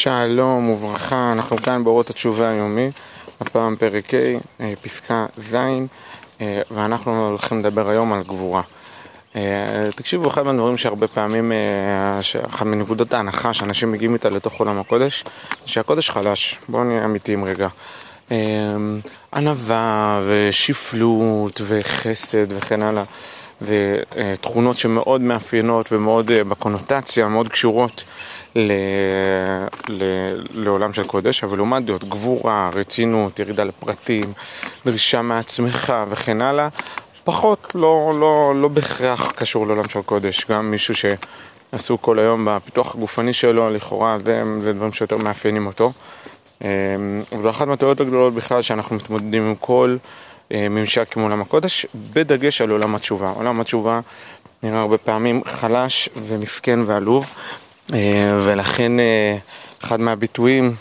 שלום וברכה, אנחנו כאן באורות התשובה היומי, הפעם פרק ה', פסקה ז', ואנחנו הולכים לדבר היום על גבורה. תקשיבו, אחד מהדברים שהרבה פעמים, אחת מנקודות ההנחה שאנשים מגיעים איתה לתוך עולם הקודש, שהקודש חלש, בואו נהיה אמיתיים רגע. ענווה ושפלות וחסד וכן הלאה. ותכונות שמאוד מאפיינות ומאוד בקונוטציה, מאוד קשורות ל... ל... לעולם של קודש, אבל לעומת זאת גבורה, רצינות, ירידה לפרטים, דרישה מעצמך וכן הלאה, פחות, לא, לא, לא בהכרח קשור לעולם של קודש. גם מישהו שעסוק כל היום בפיתוח הגופני שלו, לכאורה, זה, זה דברים שיותר מאפיינים אותו. וזו אחת מהטעויות הגדולות בכלל שאנחנו מתמודדים עם כל ממשק עם עולם הקודש, בדגש על עולם התשובה. עולם התשובה נראה הרבה פעמים חלש ומסכן ועלוב, ולכן אחד מהביטויים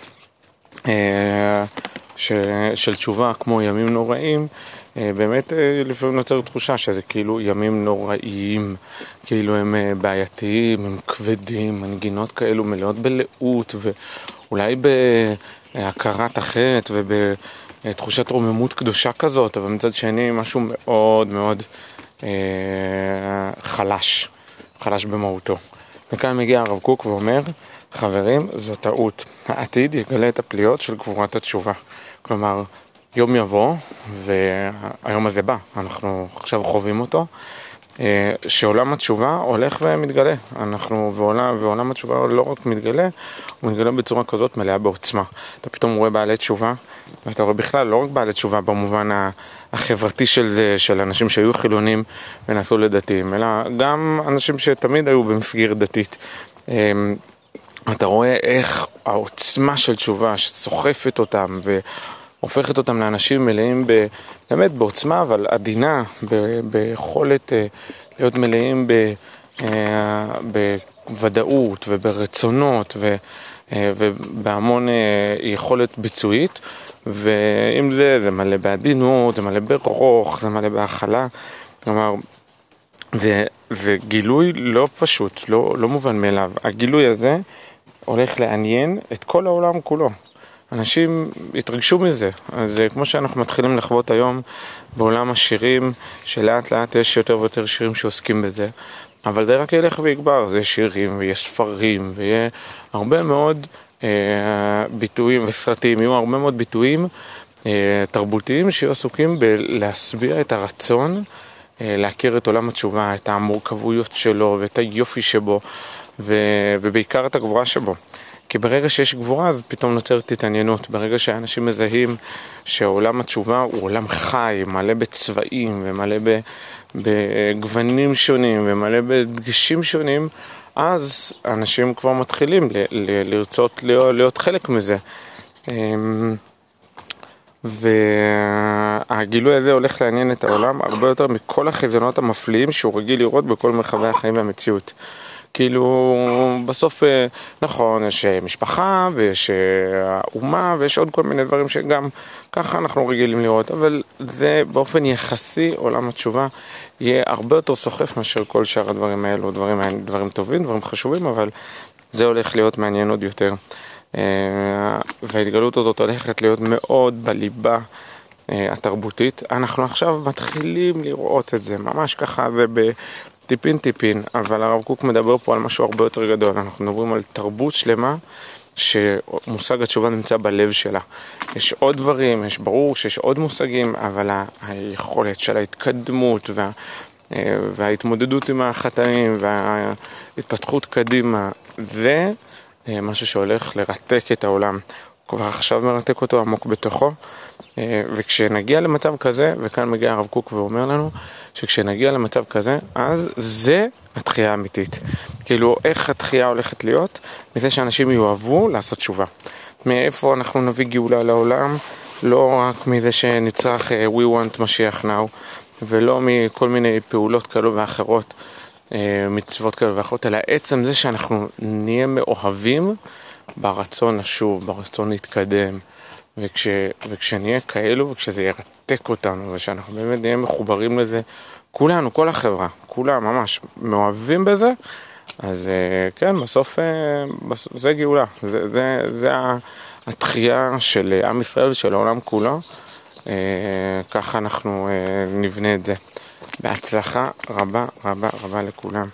של תשובה כמו ימים נוראים, באמת לפעמים נוצר תחושה שזה כאילו ימים נוראיים, כאילו הם בעייתיים, הם כבדים, מנגינות כאלו מלאות בלאות ואולי בהכרת החטא ובתחושת רוממות קדושה כזאת, אבל מצד שני משהו מאוד מאוד אה, חלש, חלש במהותו. וכאן מגיע הרב קוק ואומר, חברים, זו טעות. העתיד יגלה את הפליאות של גבורת התשובה. כלומר, יום יבוא, והיום הזה בא, אנחנו עכשיו חווים אותו, שעולם התשובה הולך ומתגלה. אנחנו, ועולם, ועולם התשובה לא רק מתגלה, הוא מתגלה בצורה כזאת מלאה בעוצמה. אתה פתאום רואה בעלי תשובה, ואתה רואה בכלל לא רק בעלי תשובה במובן החברתי של של אנשים שהיו חילונים ונעשו לדתיים, אלא גם אנשים שתמיד היו במסגרת דתית. אתה רואה איך העוצמה של תשובה שסוחפת אותם והופכת אותם לאנשים מלאים ב, באמת בעוצמה, אבל עדינה, ב, ביכולת להיות מלאים ב, בוודאות וברצונות ו, ובהמון יכולת ביצועית. ואם זה, זה מלא בעדינות, זה מלא ברוך, זה מלא בהכלה. כלומר, זה, זה גילוי לא פשוט, לא, לא מובן מאליו. הגילוי הזה הולך לעניין את כל העולם כולו. אנשים התרגשו מזה. אז כמו שאנחנו מתחילים לחוות היום בעולם השירים, שלאט לאט יש יותר ויותר שירים שעוסקים בזה, אבל זה רק ילך ויגבר. זה שירים ויש ספרים ויהיה הרבה מאוד אה, ביטויים וסרטים, יהיו הרבה מאוד ביטויים אה, תרבותיים שיהיו עסוקים בלהשביע את הרצון להכיר את עולם התשובה, את המורכבויות שלו ואת היופי שבו ו... ובעיקר את הגבורה שבו. כי ברגע שיש גבורה אז פתאום נוצרת התעניינות. ברגע שאנשים מזהים שעולם התשובה הוא עולם חי, מלא בצבעים ומלא בגוונים שונים ומלא בדגשים שונים, אז אנשים כבר מתחילים ל- ל- לרצות להיות, להיות חלק מזה. אמ, והגילוי הזה הולך לעניין את העולם הרבה יותר מכל החזיונות המפליאים שהוא רגיל לראות בכל מרחבי החיים והמציאות. כאילו, בסוף, נכון, יש משפחה ויש אומה ויש עוד כל מיני דברים שגם ככה אנחנו רגילים לראות, אבל זה באופן יחסי, עולם התשובה יהיה הרבה יותר סוחף מאשר כל שאר הדברים האלו, דברים, דברים טובים, דברים חשובים, אבל זה הולך להיות מעניין עוד יותר. וההתגלות הזאת הולכת להיות מאוד בליבה התרבותית. אנחנו עכשיו מתחילים לראות את זה, ממש ככה, טיפין טיפין, אבל הרב קוק מדבר פה על משהו הרבה יותר גדול. אנחנו מדברים על תרבות שלמה שמושג התשובה נמצא בלב שלה. יש עוד דברים, יש ברור שיש עוד מושגים, אבל היכולת של ההתקדמות וה, וההתמודדות עם החטאים וההתפתחות קדימה, זה משהו שהולך לרתק את העולם. כבר עכשיו מרתק אותו עמוק בתוכו. וכשנגיע למצב כזה, וכאן מגיע הרב קוק ואומר לנו, שכשנגיע למצב כזה, אז זה התחייה האמיתית. כאילו, איך התחייה הולכת להיות? מזה שאנשים יאהבו לעשות תשובה. מאיפה אנחנו נביא גאולה לעולם? לא רק מזה שנצטרך We want משיח now, ולא מכל מיני פעולות כאלו ואחרות, מצוות כאלו ואחרות, אלא עצם זה שאנחנו נהיה מאוהבים ברצון לשוב, ברצון להתקדם. וכש, וכשנהיה כאלו, וכשזה ירתק אותנו, ושאנחנו באמת נהיה מחוברים לזה, כולנו, כל החברה, כולם ממש מאוהבים בזה, אז כן, בסוף זה גאולה, זה, זה, זה התחייה של עם ישראל ושל העולם כולו, ככה אנחנו נבנה את זה. בהצלחה רבה רבה רבה לכולם.